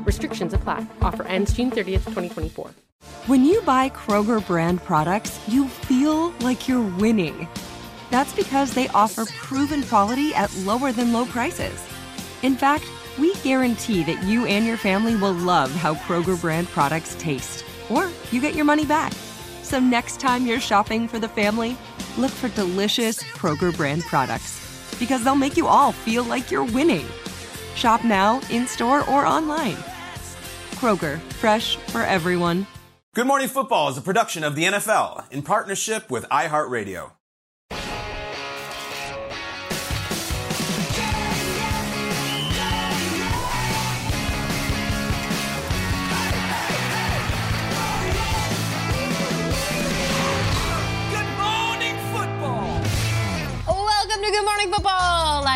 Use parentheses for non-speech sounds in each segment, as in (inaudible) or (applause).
Restrictions apply. Offer ends June 30th, 2024. When you buy Kroger brand products, you feel like you're winning. That's because they offer proven quality at lower than low prices. In fact, we guarantee that you and your family will love how Kroger brand products taste, or you get your money back. So next time you're shopping for the family, look for delicious Kroger brand products because they'll make you all feel like you're winning. Shop now, in store, or online. Kroger, fresh for everyone. Good Morning Football is a production of the NFL in partnership with iHeartRadio. Welcome to Good Morning Football,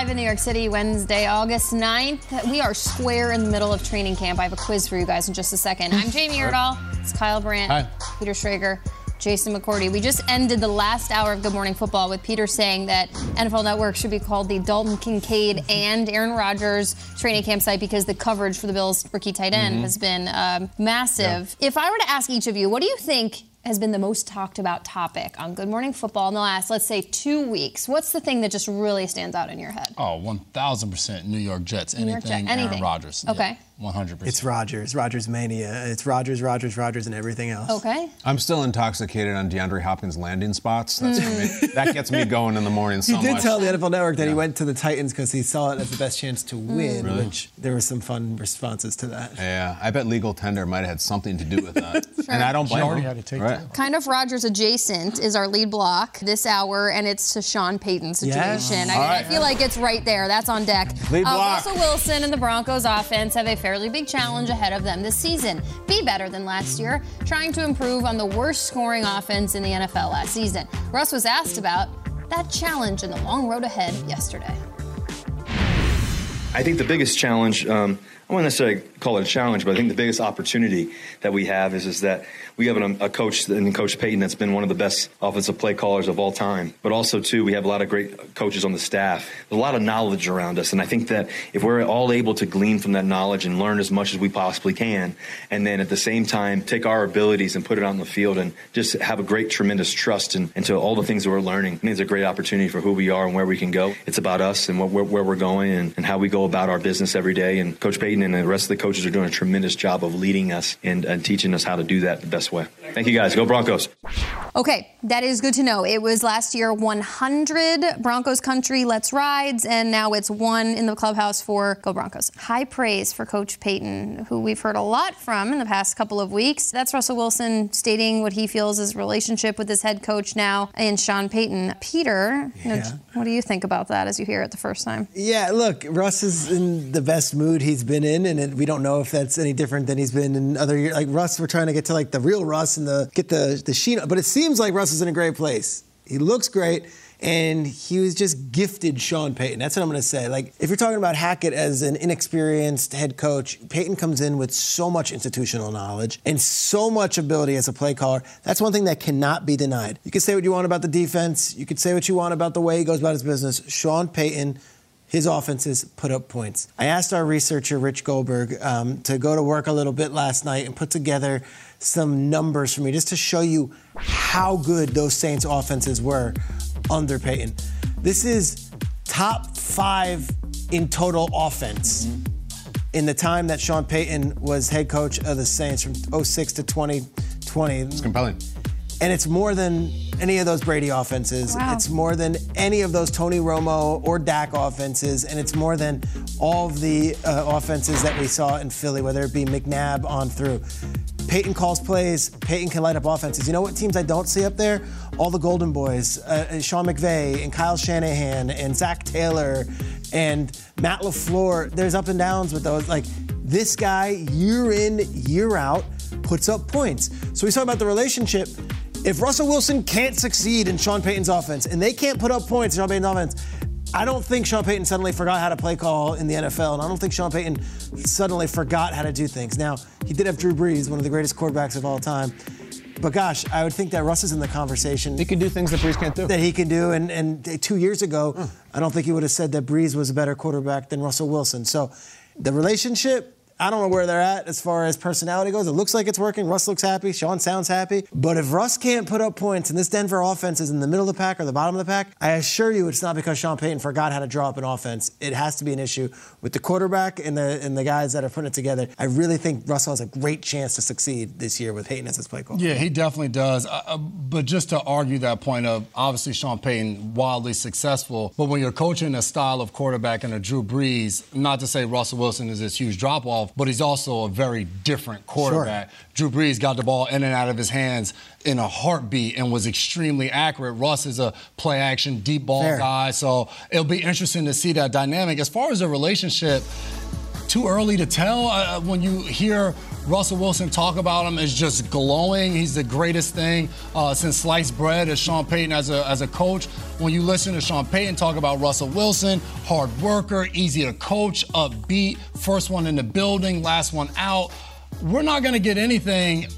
live in New York City, Wednesday, August 9th. We are square in the middle of training camp. I have a quiz for you guys in just a second. I'm Jamie Erdahl. It's Kyle Brandt, Hi. Peter Schrager, Jason McCourty. We just ended the last hour of Good Morning Football with Peter saying that NFL Network should be called the Dalton Kincaid and Aaron Rodgers training camp site because the coverage for the Bills' rookie tight end Mm-hmm. has been um, massive. If I were to ask each of you, what do you think has been the most talked about topic on Good Morning Football in the last, let's say, two weeks? What's the thing that just really stands out in your head? Oh, 1,000% New York Jets. New York Anything, Jet- anything. Aaron Rodgers. Okay. Yeah, 100%. It's Rodgers, Rodgers mania. It's Rodgers, Rodgers, Rodgers, and everything else. Okay. I'm still intoxicated on DeAndre Hopkins landing spots. That's what ma- that gets me going in the morning so He did much. tell the NFL Network that he went to the Titans because he saw it as the best chance to win, which there were some fun responses to that. yeah, I bet legal tender might have had something to do with that, (laughs) and I don't blame already him. had to take right? Kind of Rodgers adjacent is our lead block this hour, and it's to Sean Payton's Yes. situation. I, All I feel like it's right there. That's on deck. Lead Uh, block. Russell Wilson and the Broncos offense have a fairly big challenge ahead of them this season. Be better than last year, trying to improve on the worst scoring offense in the NFL last season. Russ was asked about that challenge and the long road ahead yesterday. I think the biggest challenge, um, I won't necessarily call it a challenge, but I think the biggest opportunity that we have is, is that we have an, a coach, and Coach Payton, that's been one of the best offensive play callers of all time. But also, too, we have a lot of great coaches on the staff. There's a lot of knowledge around us. And I think that if we're all able to glean from that knowledge and learn as much as we possibly can, and then at the same time take our abilities and put it out in the field and just have a great, tremendous trust in, into all the things that we're learning, I think it's a great opportunity for who we are and where we can go. It's about us and what, where, where we're going and, and how we go about our business every day. And Coach Payton and the rest of the coaches are doing a tremendous job of leading us and, and teaching us how to do that the best way. Thank you guys. Go Broncos. Okay, that is good to know. It was last year 100 Broncos country, let's rides, and now it's one in the clubhouse for Go Broncos. High praise for Coach Payton, who we've heard a lot from in the past couple of weeks. That's Russell Wilson stating what he feels his relationship with his head coach now in Sean Payton. Peter, Yeah. what do you think about that as you hear it the first time? Yeah, look, Russ is in the best mood he's been in, and it, we don't know if that's any different than he's been in other years. Like Russ, we're trying to get to like the real Russ and the get the the sheen, but it seems like Russ is in a great place. He looks great. And he was just gifted Sean Payton. That's what I'm going to say. Like, if you're talking about Hackett as an inexperienced head coach, Payton comes in with so much institutional knowledge and so much ability as a play caller. That's one thing that cannot be denied. You can say what you want about the defense. You can say what you want about the way he goes about his business. Sean Payton his offenses put up points. I asked our researcher, Rich Goldberg, um, to go to work a little bit last night and put together some numbers for me just to show you how good those Saints offenses were under Payton. This is top five in total offense in the time that Sean Payton was head coach of the Saints from 06 to 2020. It's compelling. And it's more than any of those Brady offenses. Wow. It's more than any of those Tony Romo or Dak offenses. And it's more than all of the uh, offenses that we saw in Philly, whether it be McNabb on through. Payton calls plays. Payton can light up offenses. You know what teams I don't see up there? All the Golden Boys, uh, and Sean McVay and Kyle Shanahan and Zac Taylor and Matt LaFleur. There's up and downs with those. Like this guy, year in, year out, puts up points. So we talk about the relationship. If Russell Wilson can't succeed in Sean Payton's offense and they can't put up points in Sean Payton's offense, I don't think Sean Payton suddenly forgot how to play call in the NFL, and I don't think Sean Payton suddenly forgot how to do things. Now, he did have Drew Brees, one of the greatest quarterbacks of all time. But gosh, I would think that Russ is in the conversation. He can do things that Brees can't do. That he can do. And, and two years ago, hmm. I don't think he would have said that Brees was a better quarterback than Russell Wilson. So the relationship, I don't know where they're at as far as personality goes. It looks like it's working. Russ looks happy. Sean sounds happy. But if Russ can't put up points and this Denver offense is in the middle of the pack or the bottom of the pack, I assure you it's not because Sean Payton forgot how to draw up an offense. It has to be an issue with the quarterback and the and the guys that are putting it together. I really think Russell has a great chance to succeed this year with Payton as his play caller. Yeah, he definitely does. Uh, uh, but just to argue that point of obviously Sean Payton wildly successful, but when you're coaching a style of quarterback and a Drew Brees, not to say Russell Wilson is this huge drop off, but he's also a very different quarterback. Drew Brees got the ball in and out of his hands in a heartbeat and was extremely accurate. Russ is a play action deep ball Fair. guy, so it'll be interesting to see that dynamic. As far as the relationship, too early to tell. Uh, when you hear Russell Wilson talk about him as just glowing, he's the greatest thing uh, since sliced bread as Sean Payton as a, as a coach. When you listen to Sean Payton talk about Russell Wilson, hard worker, easy to coach, upbeat, first one in the building, last one out, we're not going to get anything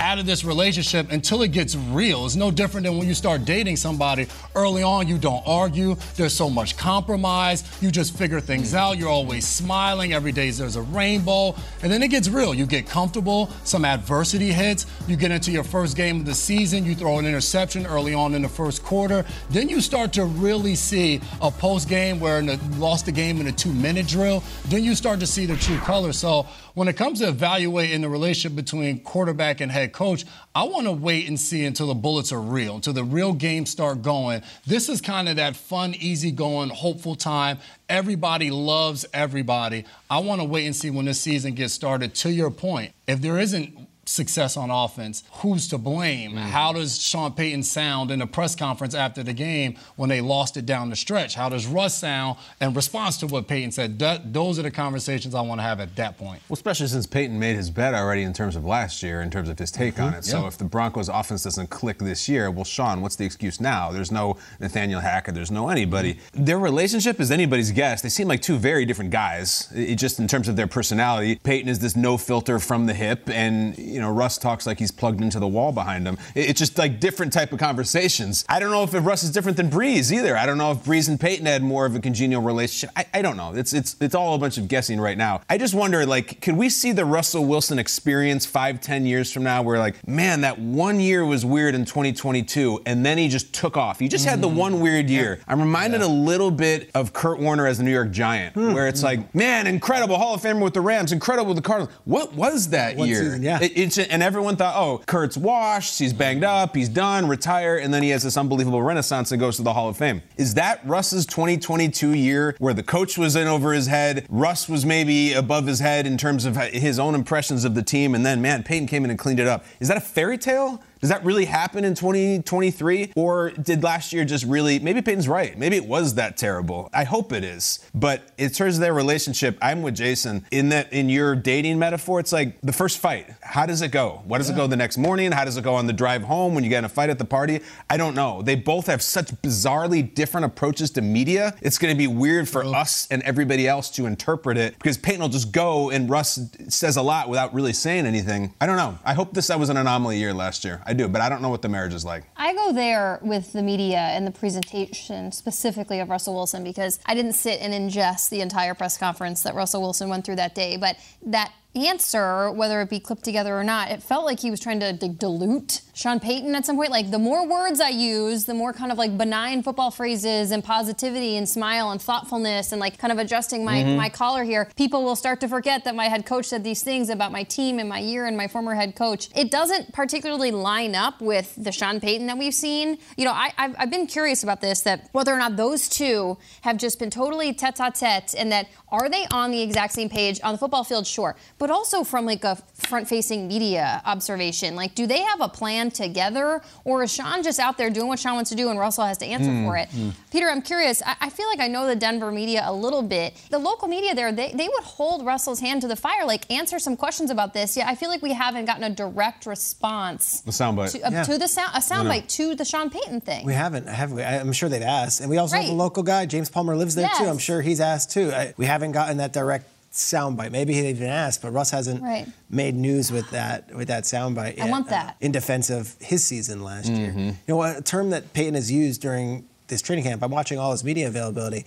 out of this relationship until it gets real. It's no different than when you start dating somebody. Early on, you don't argue. There's so much compromise. You just figure things out. You're always smiling. Every day there's a rainbow. And then it gets real. You get comfortable. Some adversity hits. You get into your first game of the season. You throw an interception early on in the first quarter. Then you start to really see a post game where you lost the game in a two minute drill. Then you start to see the true color. So when it comes to evaluating the relationship between quarterback and head coach, I want to wait and see until the bullets are real, until the real games start going. This is kind of that fun, easygoing, hopeful time. Everybody loves everybody. I want to wait and see when this season gets started. To your point, if there isn't success on offense, who's to blame? Mm. How does Sean Payton sound in a press conference after the game when they lost it down the stretch? How does Russ sound in response to what Payton said? That, those are the conversations I want to have at that point. Well, especially since Payton made his bet already in terms of last year, in terms of his take mm-hmm. on it. So if the Broncos offense doesn't click this year, well, Sean, what's the excuse now? There's no Nathaniel Hackett, there's no anybody. Mm-hmm. Their relationship is anybody's guess. They seem like two very different guys, it, just in terms of their personality. Payton is this no filter from the hip, and you know Russ talks like he's plugged into the wall behind him. It- it's just like different type of conversations. I don't know if Russ is different than Brees either. I don't know if Brees and Payton had more of a congenial relationship. I, I don't know. It's it's it's all a bunch of guessing right now. I just wonder, like, could we see the Russell Wilson experience five, ten years from now, where like, man, that one year was weird in 2022, and then he just took off. He just had the one mm-hmm. weird year. I'm reminded a little bit of Kurt Warner as a New York Giant, hmm. where it's like, man, incredible Hall of Famer with the Rams, incredible with the Cardinals. What was that One year? season, yeah. It- and everyone thought, oh, Kurt's washed, he's banged up, he's done, retire, and then he has this unbelievable renaissance and goes to the Hall of Fame. Is that Russ's 2022 year where the coach was in over his head, Russ was maybe above his head in terms of his own impressions of the team, and then man, Payton came in and cleaned it up. Is that a fairy tale? Does that really happen in 2023? Or did last year just really, maybe Payton's right. Maybe it was that terrible. I hope it is. But in terms of their relationship, I'm with Jason in that in your dating metaphor, it's like the first fight. How does it go? What does it go the next morning? How does it go on the drive home when you get in a fight at the party? I don't know. They both have such bizarrely different approaches to media. It's going to be weird for us and everybody else to interpret it because Payton will just go and Russ says a lot without really saying anything. I don't know. I hope this was an anomaly year last year. I do, but I don't know what the marriage is like. I go there with the media and the presentation specifically of Russell Wilson because I didn't sit and ingest the entire press conference that Russell Wilson went through that day, but that answer, whether it be clipped together or not, it felt like he was trying to like, dilute Sean Payton at some point. Like the more words I use, the more kind of like benign football phrases and positivity and smile and thoughtfulness and like kind of adjusting my, Mhm. my collar here, people will start to forget that my head coach said these things about my team and my year and my former head coach. It doesn't particularly line up with the Sean Payton that we've seen. You know, I, I've, I've been curious about this that whether or not those two have just been totally tete a tete and that are they on the exact same page on the football field? Sure. But also from like a front facing media observation, like do they have a plan together or is Sean just out there doing what Sean wants to do and Russell has to answer Mm, for it? mm. Peter, I'm curious. I, I feel like I know the Denver media a little bit. The local media there, they, they would hold Russell's hand to the fire, like answer some questions about this. Yeah, I feel like we haven't gotten a direct response The soundbite. to, uh, to the sound, a I know. soundbite to the Sean Payton thing. We haven't, have we? I- I'm sure they've asked, and we also have Right. a local guy, James Palmer, lives there too. I'm sure he's asked too. I, we haven't gotten that direct soundbite. Maybe he even asked, but Russ hasn't Right. made news with that with that soundbite. I yet, want uh, that. in defense of his season last year. Mm-hmm. You know? A term that Payton has used during this training camp. I'm watching all his media availability.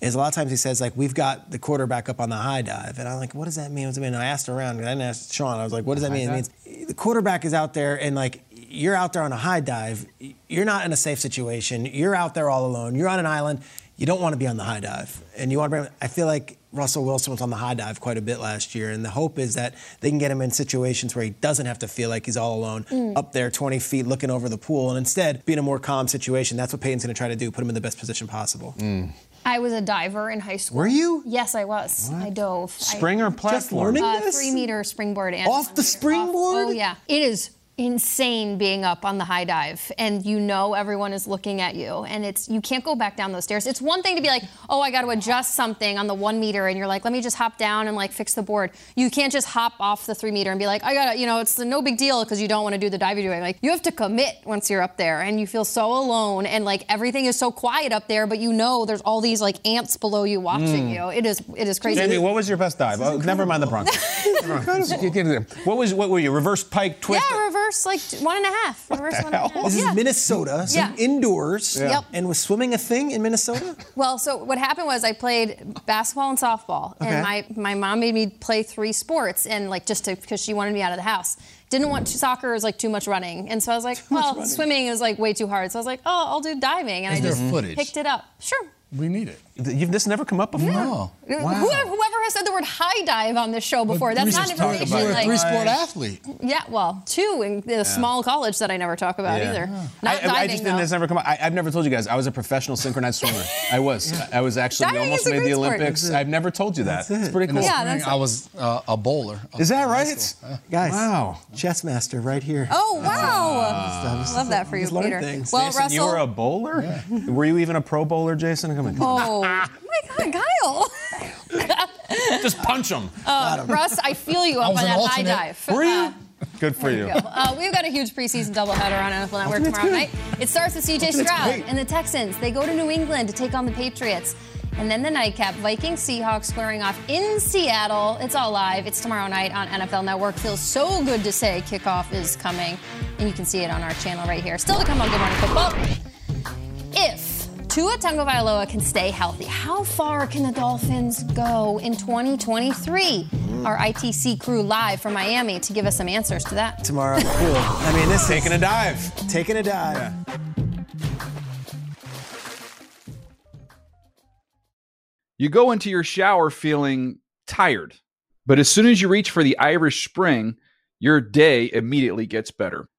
Is a lot of times he says like we've got the quarterback up on the high dive, and I'm like, what does that mean? What does it mean? And I asked around, and I didn't ask Sean. I was like, what does that mean? It means the quarterback is out there and like you're out there on a high dive. You're not in a safe situation. You're out there all alone. You're on an island. You don't want to be on the high dive, and you want to. Bring, I feel like Russell Wilson was on the high dive quite a bit last year, and the hope is that they can get him in situations where he doesn't have to feel like he's all alone, Mm. up there 20 feet looking over the pool, and instead be in a more calm situation. That's what Payton's going to try to do, put him in the best position possible. I was a diver in high school. Were you? Yes, I was. I dove. Spring I, or platform? Just learning uh, this? Three meter springboard. And Off the springboard? oh yeah, it is insane being up on the high dive and you know everyone is looking at you and it's you can't go back down those stairs it's one thing to be like oh i got to adjust something on the one meter and you're like let me just hop down and like fix the board you can't just hop off the three meter and be like i gotta you know it's no big deal because you don't want to do the dive you're doing like you have to commit once you're up there and you feel so alone and like everything is so quiet up there but you know there's all these like ants below you watching Mm. you it is it is crazy Jamie, what was your best dive? Oh, never mind the bronx (laughs) what was what were you? Reverse pike twist? yeah reverse like one and a half reverse one and a half This yeah. is Minnesota, so Yeah. indoors. Yeah. Yep. And was swimming a thing in Minnesota? Well, so what happened was I played basketball and softball, Okay. and my, my mom made me play three sports, and like just to because she wanted me out of the house. Didn't want to, soccer was like too much running, and so I was like, well, swimming is like way too hard. So I was like, oh, I'll do diving, and Is I there just footage? picked it up. Sure. We need it. You've this never come up before. No. Whoever, whoever has said the word high dive on this show before, that's not information. You're a three-sport athlete. Yeah, well, two in the small college that I never talk about Yeah. either. I, Not I- I diving just though. didn't. It's never come up. I, I've never told you guys. I was a professional synchronized swimmer. I was. I was actually. Diving almost made the sport. Olympics. I've never told you that. It's pretty cool. Yeah, spring, that's- I was uh, a bowler. Is that right? Guys, Wow. chess master right here. Oh wow! Just- Love that for you, just Peter. Well, Russell. you were a bowler. Were you even a pro bowler, Jason? Come. Oh (laughs) my God, Kyle! Just punch him. Uh, Russ, I feel you up on was an that high dive. Were you? Uh, Good for you. uh, we've got a huge preseason doubleheader on NFL Network Alternate's tomorrow good. night. It starts with CJ Alternate's Stroud and the Texans. They go to New England to take on the Patriots. And then the nightcap, Vikings Seahawks squaring off in Seattle. It's all live. It's tomorrow night on NFL Network. Feels so good to say kickoff is coming. And you can see it on our channel right here. Still to come on Good Morning Football. If Tua Tagovailoa can stay healthy, how far can the Dolphins go in 2023? Hmm. Our ITC crew live from Miami to give us some answers to that. Tomorrow, cool. I mean, this Taking is a dive. taking a dive. You go into your shower feeling tired, but as soon as you reach for the Irish Spring, your day immediately gets better.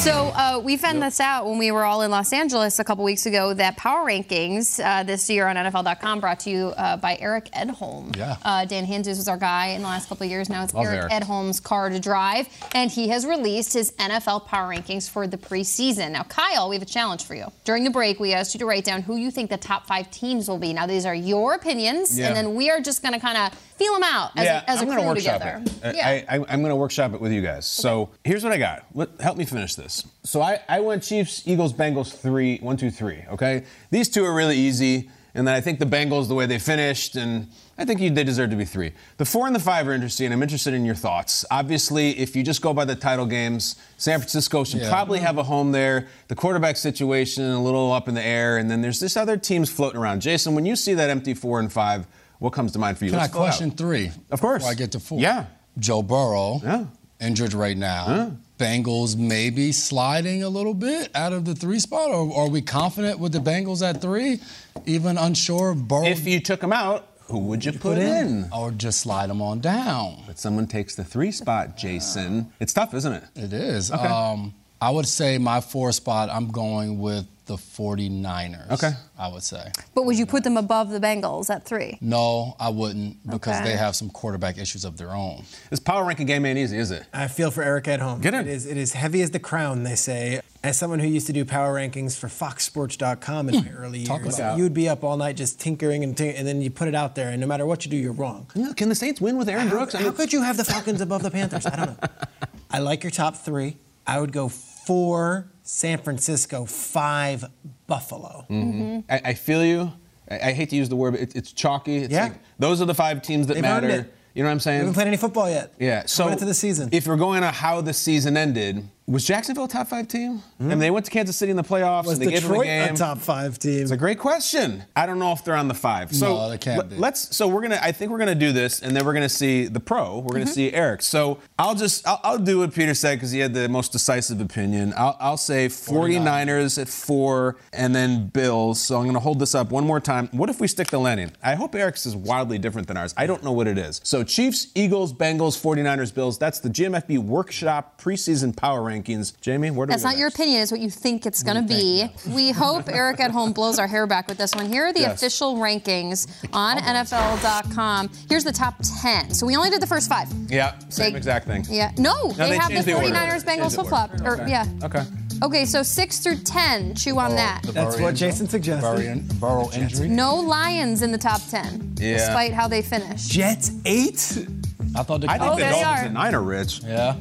So uh, we found this out when we were all in Los Angeles a couple weeks ago that Power Rankings uh, this year on NFL.com brought to you uh, by Eric Edholm. Yeah. Uh, Dan Hanzus was our guy in the last couple of years. Now it's Love Eric, Eric. Edholm's car to drive, and he has released his NFL Power Rankings for the preseason. Now, Kyle, we have a challenge for you. During the break, we asked you to write down who you think the top five teams will be. Now, these are your opinions, Yeah. and then we are just going to kind of feel them out as yeah, a, as a I'm gonna crew workshop together. it. Yeah. I, I, I'm going to workshop it with you guys. So here's what I got. Let, help me finish this. So I, I went Chiefs, Eagles, Bengals, three, one, two, three. Okay, these two are really easy, and then I think the Bengals, the way they finished, and I think you, they deserve to be three. The four and the five are interesting. I'm interested in your thoughts. Obviously, if you just go by the title games, San Francisco should Yeah. probably have a home there. The quarterback situation a little up in the air, and then there's this other teams floating around. Jason, when you see that empty four and five, what comes to mind for you? Can I Let's out. question three? Of course. Before I get to four. Yeah. Joe Burrow, Yeah. injured right now. Bengals maybe sliding a little bit out of the three spot, or are we confident with the Bengals at three? Even unsure of Burrow. If you took him out, who would you put in? Or just slide them on down. But someone takes the three spot, Jason. It's tough, isn't it? It is. Okay. Um, I would say my four spot, I'm going with the 49ers. Okay. I would say. but would you put them above the Bengals at three? No, I wouldn't because Okay. they have some quarterback issues of their own. This power ranking game ain't easy, is it? I feel for Eric at home. Get in. It is, it is heavy as the crown, they say. As someone who used to do power rankings for FoxSports.com in hmm. my early Talk years, about you would be up all night just tinkering and tink- and then you put it out there, and no matter what you do, you're wrong. Can the Saints win with Aaron How, Brooks? I how could you have the Falcons above the Panthers? I don't know. (laughs) I like your top three. I would go four San Francisco, five Buffalo. Mm-hmm. I, I feel you. I, I hate to use the word, but it, it's chalky. It's Yeah. like those are the five teams that They've matter. You know what I'm We saying? haven't played any football yet. Yeah. So into the season. if we're going on how the season ended, was Jacksonville a top five team? Hmm? And they went to Kansas City in the playoffs. Was and they gave them a Detroit a top five team? It's a great question. I don't know if they're on the five. So No, they can't be. let's. So we're gonna. I think we're gonna do this, and then we're gonna see the pro. We're gonna mm-hmm. see Eric. So I'll just. I'll, I'll do what Peter said because he had the most decisive opinion. I'll, I'll say 49ers at four, and then Bills. So I'm gonna hold this up one more time. What if we stick the landing? I hope Eric's is wildly different than ours. I don't know what it is. So Chiefs, Eagles, Bengals, 49ers, Bills. That's the GMFB Workshop preseason power rankings. Jamie, where do That's we go not your opinion, it's what you think it's going to be. We hope Eric at home blows our hair back with this one. Here are the Yes. official rankings on NFL.com. Here's the top 10. So we only did the first five. Yeah, same They- exact thing. Yeah. No, they, they have the changed the order. 49ers Bengals flip flop. Or Okay. yeah. Okay. Okay, so 6 through 10. Chew on oh, that. That's what injury. Jason suggested. Burrow, in- Burrow injury. No Lions in the top 10, Yeah. despite how they finished. Jets eight. I thought the I think Oh, the they Dolphins are. and nine are rich. Yeah.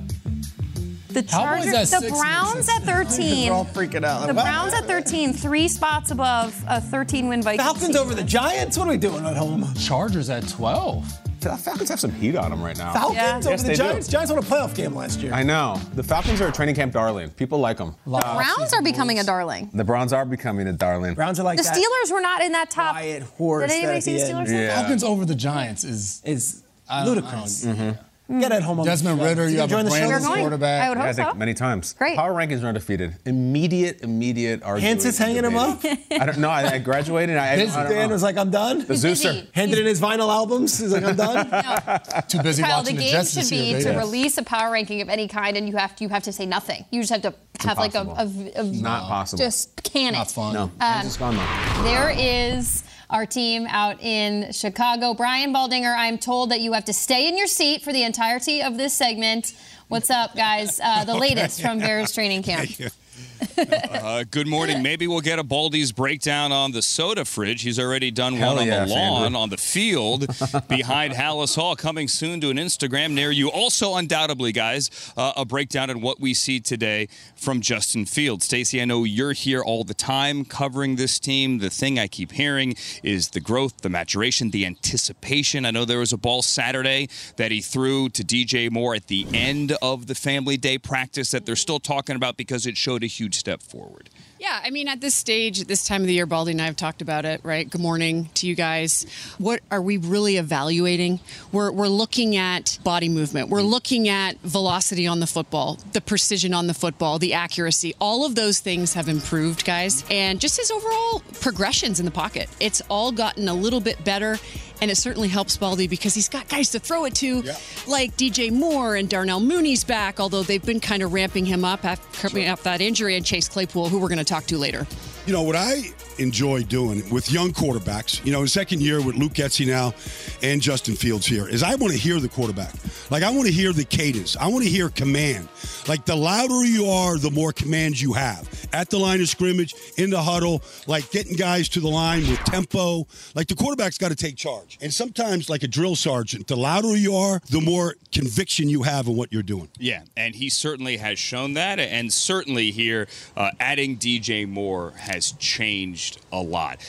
The Chargers, at the six- Browns at 13. We're all freaking out. The Browns at 13, three spots above a 13 win Vikings. Falcons team. over the Giants. What are we doing at home? Chargers at 12. The Falcons have some heat on them right now. Falcons Yeah. over Yes, the they do. Giants. Giants won a playoff game last year. I know. The Falcons are a training camp darling. People like them. The Browns are becoming a darling. The Browns are becoming a darling. Browns are like The that Steelers were not in that top. quiet horse. Did anybody see the Steelers? Yeah. Falcons over the Giants is Is ludicrous. I don't- Mm. Get at home on Desmond the Ridder, Is you have gonna a the brand new They're this going. quarterback. I would Yeah, I hope think so. many times. Great. Power rankings are undefeated. Immediate, immediate arguing. Hans is hanging him up. I don't know. I, I graduated. I, I, don't Dan know. was like, I'm done. the Zeuser. Handed in his vinyl albums. He's like, I'm done. (laughs) Too busy Kyle, the watching the, game Jets should be year, to release a power ranking of any kind, and you have to you have to say nothing. You just have to have like a, a, a Not possible. just can it. Not it. fun. No. Hans is gone though. Um, there is our team out in Chicago. Brian Baldinger, I'm told that you have to stay in your seat for the entirety of this segment. What's up, guys? Uh, the (laughs) latest from Bears training camp. (laughs) Uh, good morning. Maybe we'll get a Baldy's breakdown on the soda fridge. He's already done Hell one on the lawn, Andrew. on the field, (laughs) behind Halas Hall. Coming soon to an Instagram near you. Also, undoubtedly, guys, uh, a breakdown on what we see today from Justin Fields. Stacey, I know you're here all the time covering this team. The thing I keep hearing is the growth, the maturation, the anticipation. I know there was a ball Saturday that he threw to DJ Moore at the end of the family day practice that they're still talking about because it showed a huge step forward. Yeah, I mean, at this stage, at this time of the year, Baldy and I have talked about it, right? Good morning to you guys. What are we really evaluating? We're, we're looking at body movement. We're looking at velocity on the football, the precision on the football, the accuracy. All of those things have improved, guys. And just his overall progressions in the pocket. It's all gotten a little bit better. And it certainly helps Baldy because he's got guys to throw it to, like DJ Moore and Darnell Mooney's back, although they've been kind of ramping him up after coming off that injury, and Chase Claypool, who we're going to talk to you later. You know, what I enjoy doing with young quarterbacks, you know, in second year with Luke Getsy now and Justin Fields here, is I want to hear the quarterback. Like, I want to hear the cadence. I want to hear command. Like, the louder you are, the more commands you have. At the line of scrimmage, in the huddle, like getting guys to the line with tempo. Like, the quarterback's got to take charge. And sometimes, like a drill sergeant, the louder you are, the more conviction you have in what you're doing. Yeah, and he certainly has shown that, and certainly here, uh, adding DJ Moore has changed a lot.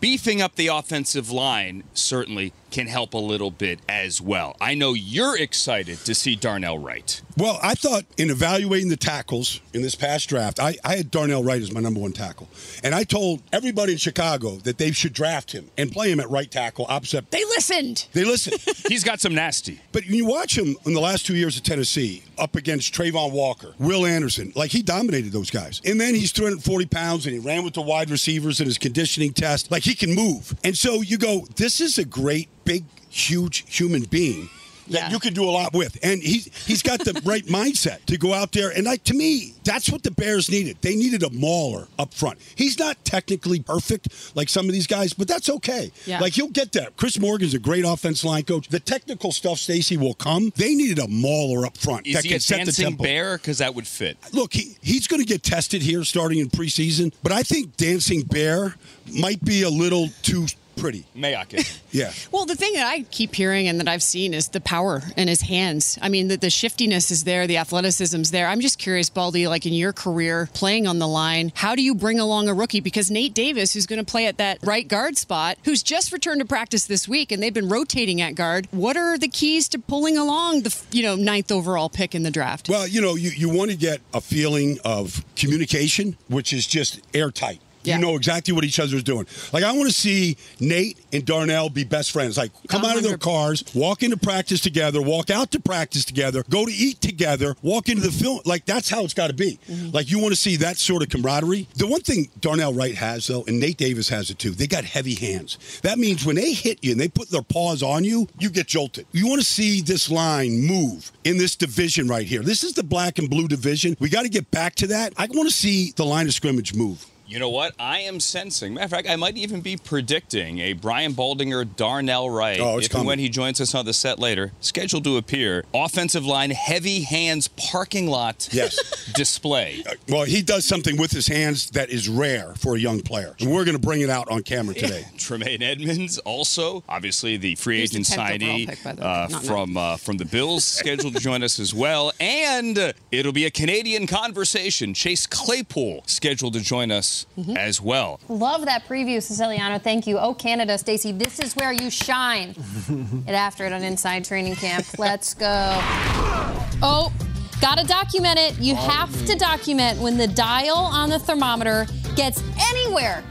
Beefing up the offensive line certainly can help a little bit as well. I know you're excited to see Darnell Wright. Well, I thought in evaluating the tackles in this past draft, I, I had Darnell Wright as my number one tackle. And I told everybody in Chicago that they should draft him and play him at right tackle opposite. They listened. They listened. (laughs) (laughs) He's got some nasty. But when you watch him in the last two years at Tennessee, up against Travon Walker, Will Anderson, like he dominated those guys. And then he's 340 pounds and he ran with the wide receivers in his conditioning test. Like he can move. And so you go, this is a great, big, huge human being that you can do a lot with. And he's he's got the (laughs) right mindset to go out there. And like to me, that's what the Bears needed. They needed a mauler up front. He's not technically perfect like some of these guys, but that's okay. Yeah. Like he'll get that. Chris Morgan's a great offense line coach. The technical stuff, Stacey, will come. They needed a mauler up front Is that he can a set the dancing tempo. bear? Because that would fit. Look, he, he's going to get tested here starting in preseason, but I think Dancing Bear might be a little too pretty. Mayock. (laughs) Yeah. Well, the thing that I keep hearing and that I've seen is the power in his hands. I mean, the, the shiftiness is there, the athleticism's there. I'm just curious, Baldy, like in your career playing on the line, how do you bring along a rookie? Because Nate Davis, who's going to play at that right guard spot, who's just returned to practice this week, and they've been rotating at guard. What are the keys to pulling along the you know ninth overall pick in the draft? Well, you know, you, you want to get a feeling of communication, which is just airtight. You know exactly what each other's doing. Like I want to see Nate and Darnell be best friends. Like come out of their cars, walk into practice together, walk out to practice together, go to eat together, walk into the film. Like that's how it's got to be. Mm-hmm. Like you want to see that sort of camaraderie. The one thing Darnell Wright has though, and Nate Davis has it too. They got heavy hands. That means when they hit you and they put their paws on you, you get jolted. You want to see this line move in this division right here. This is the black and blue division. We got to get back to that. I want to see the line of scrimmage move. You know what? I am sensing. Matter of fact, I might even be predicting a Brian Baldinger Darnell Wright. Oh, it's if and when he joins us on the set later, scheduled to appear. Offensive line, heavy hands, parking lot Yes. (laughs) display. Well, he does something with his hands that is rare for a young player. And we're going to bring it out on camera today. (laughs) Tremaine Edmunds, also obviously the free He's agent 10th signee pick, the uh, from uh, from the Bills, (laughs) scheduled to join us as well, and uh, it'll be a Canadian conversation. Chase Claypool scheduled to join us Mm-hmm. as well. Love that preview, Siciliano. Thank you. Oh, Canada, Stacey, this is where you shine. (laughs) Get after it on Inside Training Camp. Let's go. Oh, gotta document it. You have to document when the dial on the thermometer gets anywhere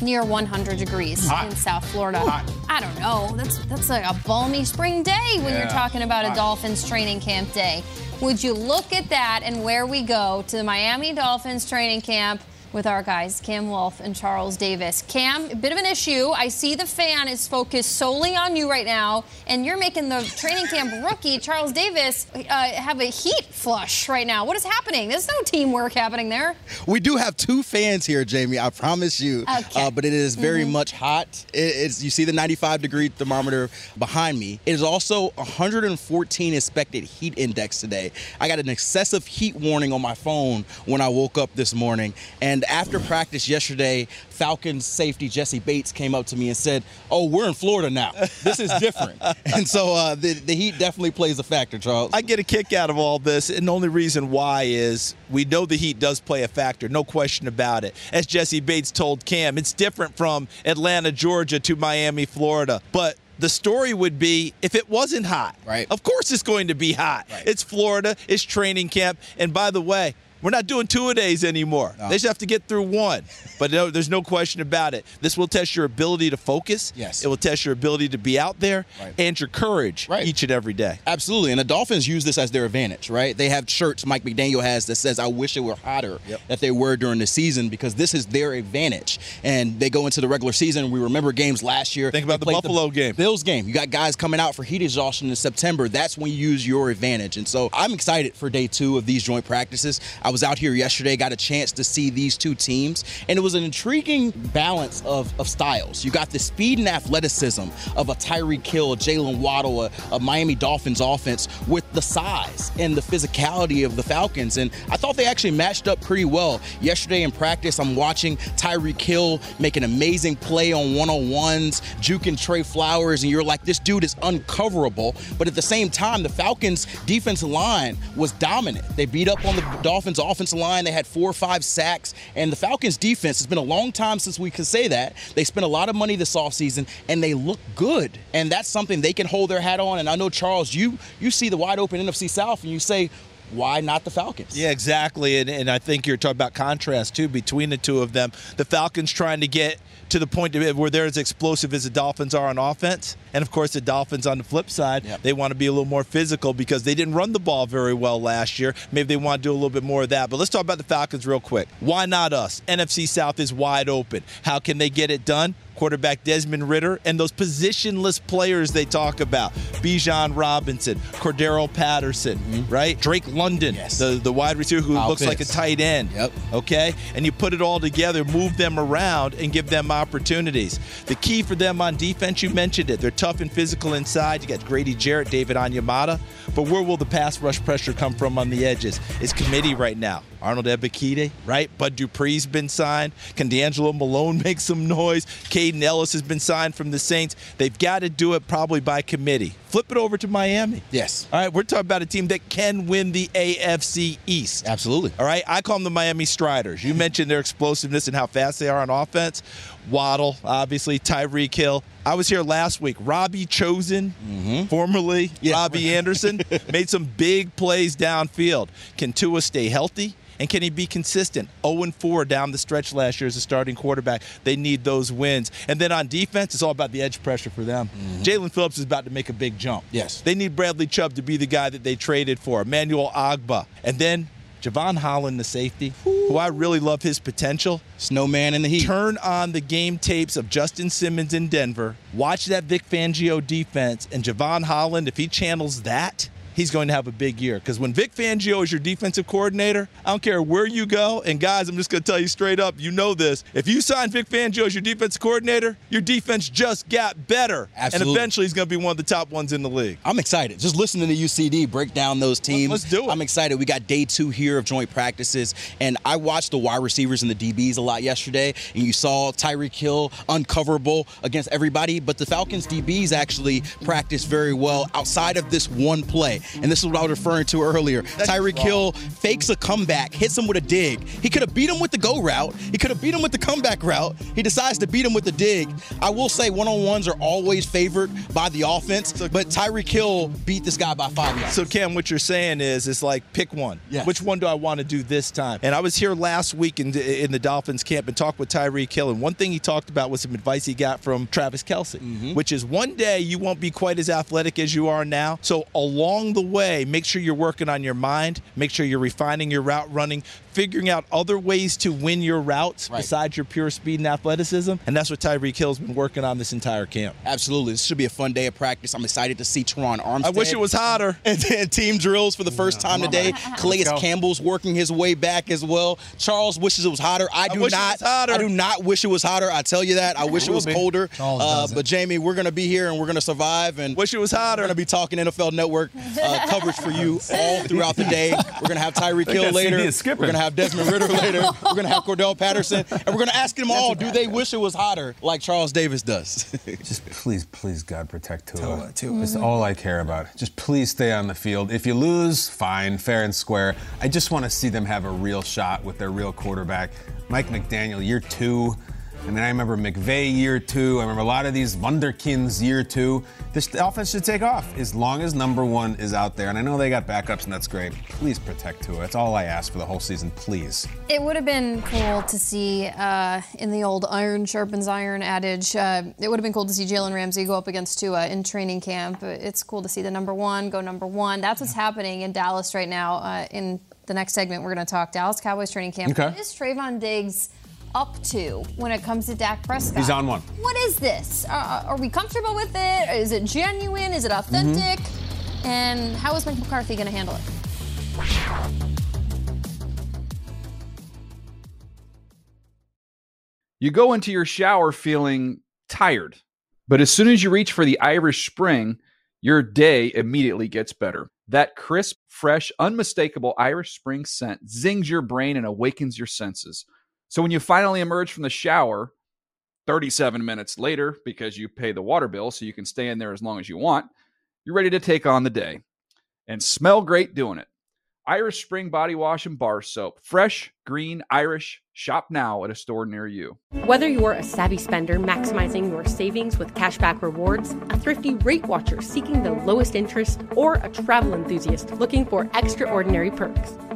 near 100 degrees Hot. in South Florida. Hot. I don't know. That's that's like a balmy spring day when you're talking about a Dolphins training camp day. Would you look at that and where we go to the Miami Dolphins training camp? With our guys, Cam Wolfe and Charles Davis. Cam, a bit of an issue. I see the fan is focused solely on you right now, and you're making the training camp rookie, Charles Davis, uh, have a heat flush right now. What is happening? There's no teamwork happening there. We do have two fans here, Jamie. I promise you. Okay. Uh, but it is very Mhm. much hot. It- it's you see the 95 degree thermometer behind me. It is also 114 expected heat index today. I got an excessive heat warning on my phone when I woke up this morning. And after practice yesterday, Falcons safety Jessie Bates came up to me and said, "Oh, we're in Florida now. This is different." (laughs) and so uh, the the heat definitely plays a factor, Charles. I get a kick out of all this, and the only reason why is we know the heat does play a factor, no question about it. As Jessie Bates told Cam, it's different from Atlanta, Georgia to Miami, Florida. But the story would be if it wasn't hot. Right. Of course it's going to be hot. It's Florida, it's training camp. And by the way, we're not doing two a days anymore. They just have to get through one. But no, there's no question about it. This will test your ability to focus. Yes. It will test your ability to be out there and your courage each and every day. Absolutely. And the Dolphins use this as their advantage, right? They have shirts Mike McDaniel has that says, I wish it were hotter that they were during the season because this is their advantage. And they go into the regular season. We remember games last year. Think about the Buffalo game. Bills game. You got guys coming out for heat exhaustion in September. That's when you use your advantage. And so I'm excited for day two of these joint practices. I was out here yesterday, got a chance to see these two teams, and it was an intriguing balance of, of styles. You got the speed and athleticism of a Tyreek Hill, Jaylen Waddle, a, a Miami Dolphins offense with the size and the physicality of the Falcons. And I thought they actually matched up pretty well. Yesterday in practice, I'm watching Tyreek Hill make an amazing play on one-on-ones, juking Trey Flowers, and you're like, this dude is uncoverable. But at the same time, the Falcons' defensive line was dominant. They beat up on the Dolphins' offensive line. They had four or five sacks. And the Falcons' defense, it's been a long time since we could say that. They spent a lot of money this offseason, and they look good. And that's something they can hold their hat on. And I know, Charles, you you see the wide open NFC South, and you say, why not the Falcons? Yeah, exactly. And, and I think you're talking about contrast, too, between the two of them. The Falcons trying to get to the point where they're as explosive as the Dolphins are on offense. And, of course, the Dolphins on the flip side, they want to be a little more physical because they didn't run the ball very well last year. Maybe they want to do a little bit more of that. But let's talk about the Falcons real quick. Why not us? NFC South is wide open. How can they get it done? Quarterback Desmond Ridder, and those positionless players they talk about. Bijan Robinson, Cordarrelle Patterson, mm-hmm. right? Drake London, the, the wide receiver who looks like a tight end. Yep. Okay? And you put it all together, move them around, and give them opportunities. The key for them on defense, you mentioned it. They're tough and physical inside. You got Grady Jarrett, David Onyemata. But where will the pass rush pressure come from on the edges? It's committee right now. Arnold Ebiketie, right? Bud Dupree's been signed. Can DeAngelo Malone (laughs) make some noise? Kaden Elliss has been signed from the Saints. They've got to do it probably by committee. Flip it over to Miami. Yes. All right, we're talking about a team that can win the AFC East. Absolutely. All right, I call them the Miami Striders. You mentioned their explosiveness and how fast they are on offense. Waddle, obviously, Tyreek Hill. I was here last week. Robbie Chosen, mm-hmm. formerly Robbie Anderson, (laughs) made some big plays downfield. Can Tua stay healthy? And can he be consistent? 0 4 down the stretch last year as a starting quarterback. They need those wins. And then on defense, it's all about the edge pressure for them. Mm-hmm. Jaelan Phillips is about to make a big jump. Yes. They need Bradley Chubb to be the guy that they traded for, Emmanuel Ogbah. And then Jevon Holland, the safety, who I really love his potential. Snowman in the heat. Turn on the game tapes of Justin Simmons in Denver. Watch that Vic Fangio defense. And Jevon Holland, if he channels that, he's going to have a big year. Because when Vic Fangio is your defensive coordinator, I don't care where you go. And guys, I'm just going to tell you straight up, you know this. If you sign Vic Fangio as your defensive coordinator, your defense just got better. Absolutely. And eventually he's going to be one of the top ones in the league. I'm excited. Just listening to UCD break down those teams. Let's do it. I'm excited. We got day two here of joint practices, and I watched the wide receivers and the DBs a lot yesterday, and you saw Tyreek Hill uncoverable against everybody, but the Falcons DBs actually practiced very well outside of this one play. And this is what I was referring to earlier. Tyreek Hill fakes a comeback, hits him with a dig. He could have beat him with the go route. He could have beat him with the comeback route. He decides to beat him with the dig. I will say one-on-ones are always favored by the offense, but Tyreek Hill beat this guy by five yards. So Cam, what you're saying is, it's like pick one. Yes. Which one do I want to do this time? And I was here last week in, in the Dolphins camp and talked with Tyreek Hill, and one thing he talked about was some advice he got from Travis Kelce, mm-hmm. which is one day you won't be quite as athletic as you are now. So along the way, make sure you're working on your mind, make sure you're refining your route running, figuring out other ways to win your routes right. besides your pure speed and athleticism. And that's what Tyreek Hill's been working on this entire camp. Absolutely. This should be a fun day of practice. I'm excited to see Terron Armstead. I wish it was hotter. (laughs) And, and team drills for the first time today. Calais Campbell's working his way back as well. Charles wishes it was hotter. I do I not. I do not wish it was hotter. I tell you that. I wish it, it was be. colder. Uh, but Jamie, we're going to be here and we're going to survive. And wish it was hotter. We're going to be talking NFL Network uh, coverage for you all throughout the day. (laughs) We're going to have Tyreek Hill later. We're going to have Desmond Ridder (laughs) later. We're going to have Cordarrelle Patterson, and we're going to ask them all: Do they wish it was hotter, like Charles Davis does? (laughs) Just please, please, God protect Tua. Tua. That's all I care about. Just please stay on the field. If you lose, fine, fair and square. I just want to see them have a real shot with their real quarterback. Mike McDaniel, year two. I mean, I remember McVay year two. I remember a lot of these Wunderkinds year two. This offense should take off as long as number one is out there. And I know they got backups, and that's great. Please protect Tua. That's all I ask for the whole season, please. It would have been cool to see uh, in the old iron sharpens iron adage. Uh, it would have been cool to see Jalen Ramsey go up against Tua in training camp. It's cool to see the number one go number one. That's what's happening in Dallas right now. Uh, in the next segment, we're going to talk Dallas Cowboys training camp. Okay. What is Trevon Diggs? Up to when it comes to Dak Prescott? He's on one. What is this? Uh, are we comfortable with it? Is it genuine? Is it authentic? Mm-hmm. And how is Mike McCarthy going to handle it? You go into your shower feeling tired, but as soon as you reach for the Irish Spring, your day immediately gets better. That crisp, fresh, unmistakable Irish Spring scent zings your brain and awakens your senses. So when you finally emerge from the shower 37 minutes later, because you pay the water bill so you can stay in there as long as you want, you're ready to take on the day and smell great doing it. Irish Spring Body Wash and Bar Soap. Fresh, green, Irish. Shop now at a store near you. Whether you're a savvy spender maximizing your savings with cashback rewards, a thrifty rate watcher seeking the lowest interest, or a travel enthusiast looking for extraordinary perks,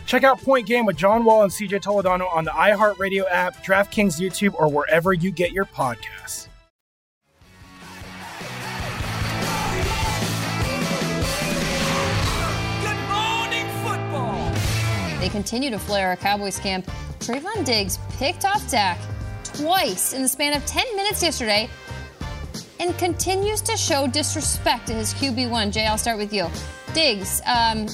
(laughs) Check out Point Game with John Wall and CJ Toledano on the iHeartRadio app, DraftKings YouTube, or wherever you get your podcasts. Good morning, football. They continue to flare a Cowboys camp. Trevon Diggs picked off Dak twice in the span of 10 minutes yesterday and continues to show disrespect to his QB1. Jay, I'll start with you. Diggs, um,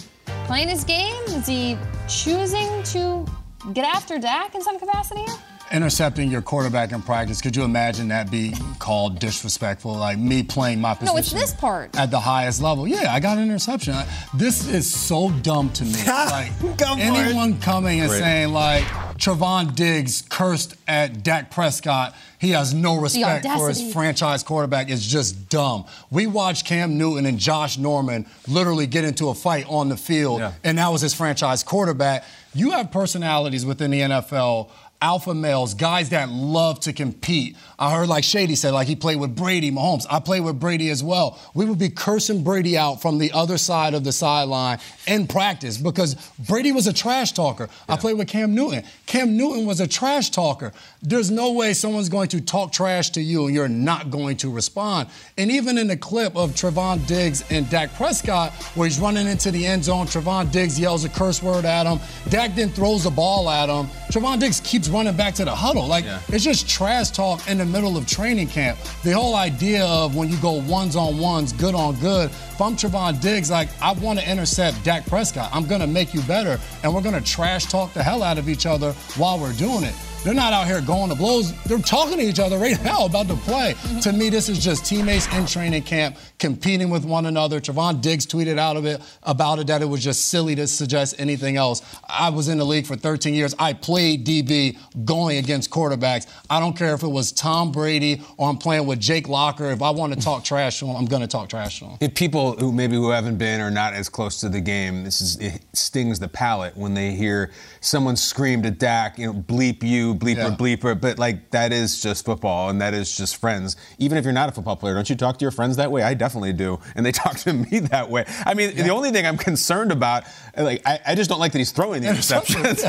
playing his game? Is he choosing to get after Dak in some capacity here? Intercepting your quarterback in practice, could you imagine that being called disrespectful? Like me playing my position No, it's this part. at the highest level. Yeah, I got an interception. I- This is so dumb to me. (laughs) Like anyone coming and Great. saying like Trevon Diggs cursed at Dak Prescott, he has no respect for his franchise quarterback It's just dumb. We watched Cam Newton and Josh Norman literally get into a fight on the field, and that was his franchise quarterback. You have personalities within the NFL. Alpha males, guys that love to compete. I heard like Shady said, like he played with Brady, Mahomes. I played with Brady as well. We would be cursing Brady out from the other side of the sideline in practice because Brady was a trash talker. Yeah. I played with Cam Newton. Cam Newton was a trash talker. There's no way someone's going to talk trash to you and you're not going to respond. And even in the clip of Trevon Diggs and Dak Prescott, where he's running into the end zone, Trevon Diggs yells a curse word at him. Dak then throws the ball at him. Trevon Diggs keeps running back to the huddle. Like, yeah. it's just trash talk in the middle of training camp. The whole idea of when you go ones on ones, good on good, if I'm Trevon Diggs, like, I want to intercept Dak Prescott. I'm going to make you better, and we're going to trash talk the hell out of each other while we're doing it. They're not out here going to blows. They're talking to each other right now about the play. Mm-hmm. To me, this is just teammates in training camp competing with one another. Trevon Diggs tweeted out of it about it that it was just silly to suggest anything else. I was in the league for 13 years. I played DB going against quarterbacks. I don't care if it was Tom Brady or I'm playing with Jake Locker. If I want to talk trash to him, I'm going to talk trash to him. If people who maybe who haven't been or not as close to the game, this is it stings the palate when they hear someone scream to Dak, you know, bleep you, bleeper, yeah. bleeper. But like that is just football and that is just friends. Even if you're not a football player, don't you talk to your friends that way? I definitely do, and they (laughs) talk to me that way. I mean, yeah. the only thing I'm concerned about, like, I, I, just don't like that he's throwing the (laughs) interceptions.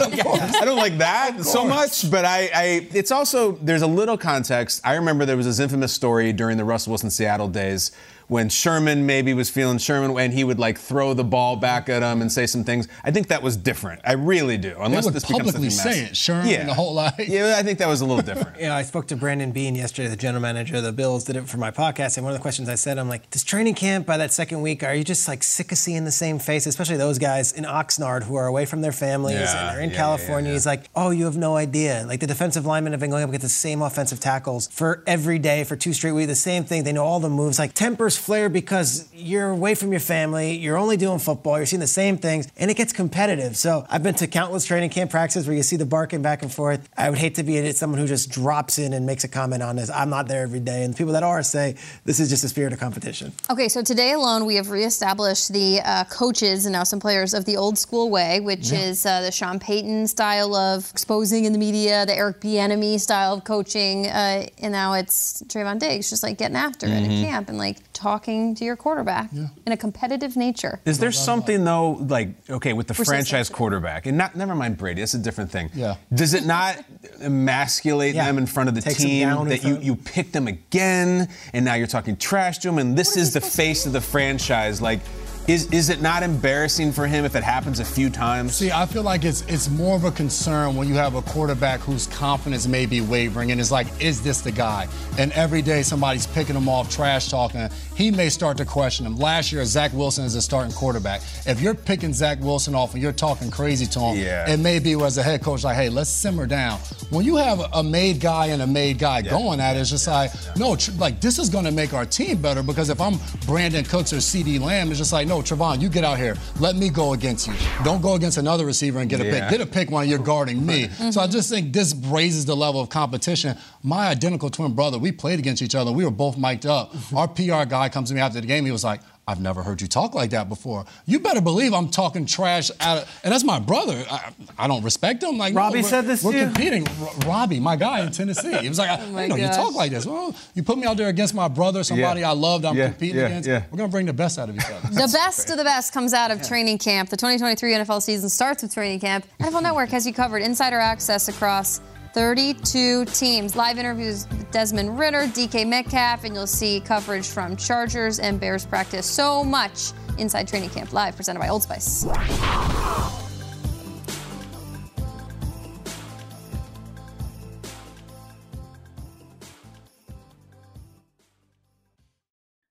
I don't like that so much, but I, I, it's also there's a little context. I remember there was this infamous story during the Russell Wilson Seattle days when Sherman maybe was feeling Sherman and he would like throw the ball back at him and say some things. I think that was different. I really do. Unless they would this publicly say it, Sherman yeah. the whole lot. yeah, I think that was a little (laughs) different. yeah, I spoke to Brandon Beane yesterday, the general manager of the Bills, did it for my podcast, and one of the questions I said, I'm like, does training camp by that second week, are you just like sick of seeing the same face, especially those guys in Oxnard who are away from their families yeah, and they're in yeah, California? He's like, oh, you have no idea. Like the defensive linemen have been going up against the same offensive tackles for every day for two straight weeks, the same thing. They know all the moves. Like tempers flare because you're away from your family, you're only doing football, you're seeing the same things, and it gets competitive. So I've been to countless training camp practices where you see the barking back and forth. I would hate to be someone who just drops in and makes a comment on this. I'm not there every day. And the people that are say this is just a spirit of competition. Okay, so today alone, we have reestablished the uh, coaches and now some players of the old school way, which yeah. is uh, the Sean Payton style of exposing in the media, the Eric Bieniemy style of coaching, uh, and now it's Trevon Diggs just like getting after mm-hmm. it in camp and like talking to your quarterback yeah. in a competitive nature. Is there something though, like okay, with the franchise quarterback, and not never mind Brady, that's a different thing. Yeah. Does it not emasculate yeah. them in front of the Takes team that you you picked them again, and now you're talking trash to them, and this is the face of the franchise, like. Is, is it not embarrassing for him if it happens a few times? See, I feel like it's it's more of a concern when you have a quarterback whose confidence may be wavering and it's like, is this the guy? And every day somebody's picking him off, trash talking. He may start to question him. Last year, Zach Wilson is a starting quarterback. If you're picking Zach Wilson off and you're talking crazy to him, yeah. it may be as a head coach like, hey, let's simmer down. When you have a made guy and a made guy yeah. going at it, it's just like, no, tr- like this is going to make our team better because if I'm Brandin Cooks or CeeDee Lamb, it's just like, no, Trevon, you get out here. Let me go against you. Don't go against another receiver and get a pick. Get a pick while you're guarding me. Mm-hmm. So I just think this raises the level of competition. My identical twin brother, we played against each other. We were both mic'd up. Our PR guy comes to me after the game. He was like, I've never heard you talk like that before. You better believe I'm talking trash at, and that's my brother. I, I don't respect him. Like Robbie no, said this. We're competing. R- Robbie, my guy in Tennessee, he was like, I, (laughs) oh you know, you talk like this. Well, you put me out there against my brother, somebody yeah. I loved. I'm yeah. competing yeah. against. We're gonna bring the best out of each other. The best of the best comes out of training camp. The 2023 NFL season starts with training camp. NFL Network has you covered. Insider access across 32 teams. Live interviews with Desmond Ridder, DK Metcalf, and you'll see coverage from Chargers and Bears practice. So much inside training camp live, presented by Old Spice.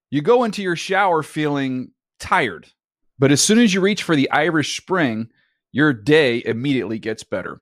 You go into your shower feeling tired, but as soon as you reach for the Irish Spring, your day immediately gets better.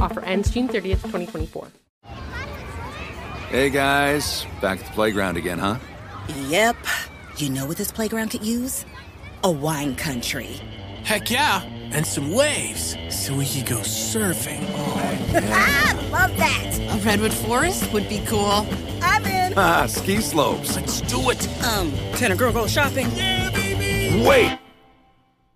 Offer ends June 30th, 2024. Hey guys, back at the playground again, huh? Yep. You know what this playground could use? A wine country. Heck yeah, and some waves so we could go surfing. Oh, (laughs) ah, love that. A redwood forest would be cool. I'm in. Ah, ski slopes. Let's do it. Um, can a girl go shopping? Yeah, baby. Wait.